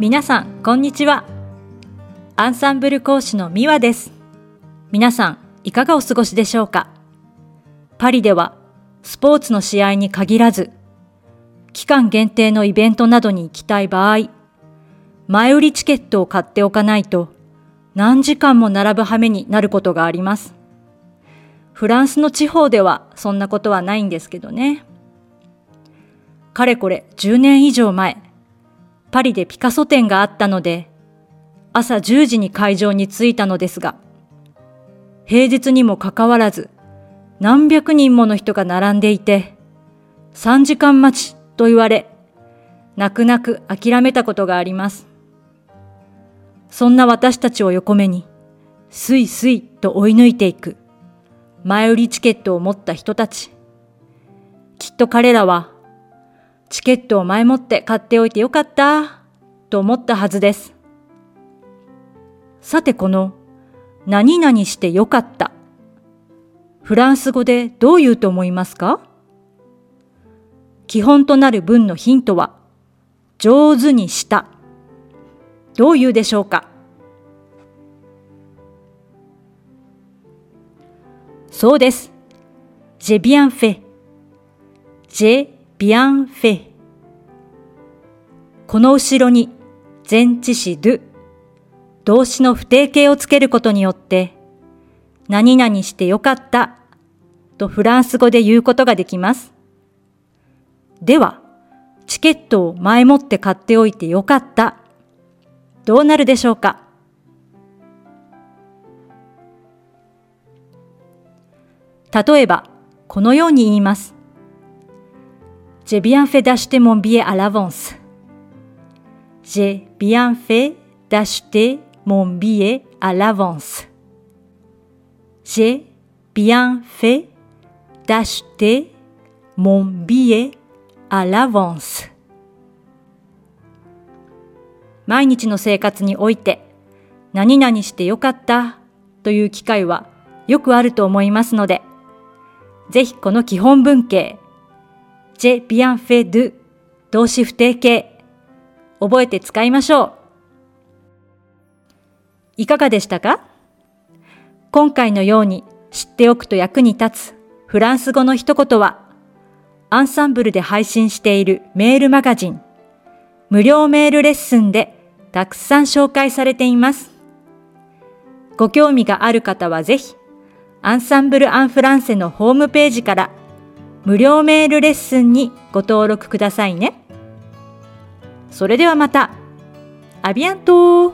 皆さん、こんにちは。アンサンブル講師のミワです。皆さん、いかがお過ごしでしょうか？パリでは、スポーツの試合に限らず、期間限定のイベントなどに行きたい場合、前売りチケットを買っておかないと、何時間も並ぶ羽目になることがあります。フランスの地方ではそんなことはないんですけどね。かれこれ10年以上前、パリでピカソ展があったので、朝10時に会場に着いたのですが、平日にもかかわらず、何百人もの人が並んでいて、3時間待ちと言われ、泣く泣く諦めたことがあります。そんな私たちを横目に、すいすいと追い抜いていく、前売りチケットを持った人たち。きっと彼らはチケットを前もって買っておいてよかった、と思ったはずです。さてこの、何々してよかった。フランス語でどう言うと思いますか？基本となる文のヒントは、上手にした。どう言うでしょうか？そうです。j'ai bien fait. j'ai bien fait この後ろに前置詞 do 動詞の不定形をつけることによって何々してよかったとフランス語で言うことができます。では、チケットを前もって買っておいてよかったどうなるでしょうか？例えば、このように言います。J'ai bien fait d'acheter mon billet à l'avance. J'ai bien fait d'acheter mon billet à l'avance. J'ai bien fait d'acheter mon billet à l'avance. 毎日の生活において何々してよかったという機会はよくあると思いますので、ぜひこの基本文型 j'ai bien fait de 動詞不定形覚えて使いましょう。いかがでしたか？今回のように知っておくと役に立つフランス語の一言はアンサンブルで配信しているメールマガジン無料メールレッスンでたくさん紹介されています。ご興味がある方はぜひアンサンブル・アン・フランセのホームページから無料メールレッスンにご登録くださいね。それではまた。アビアント